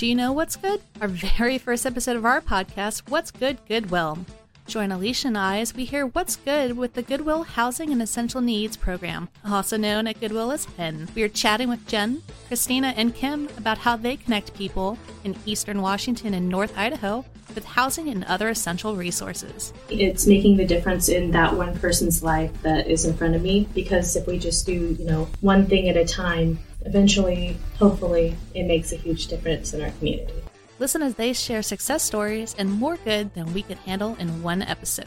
Do you know what's good? Our very first episode of our podcast, What's Good Goodwill. Join Alicia and I as we hear what's good with the Goodwill Housing and Essential Needs program, also known at Goodwill as HEN. We are chatting with Jenn, Christina, and Kim about how they connect people in eastern Washington and North Idaho with housing and other essential resources. It's making the difference in that one person's life that is in front of me because if we just do, you know, one thing at a time, eventually, hopefully, it makes a huge difference in our community. Listen as they share success stories and more good than we could handle in one episode.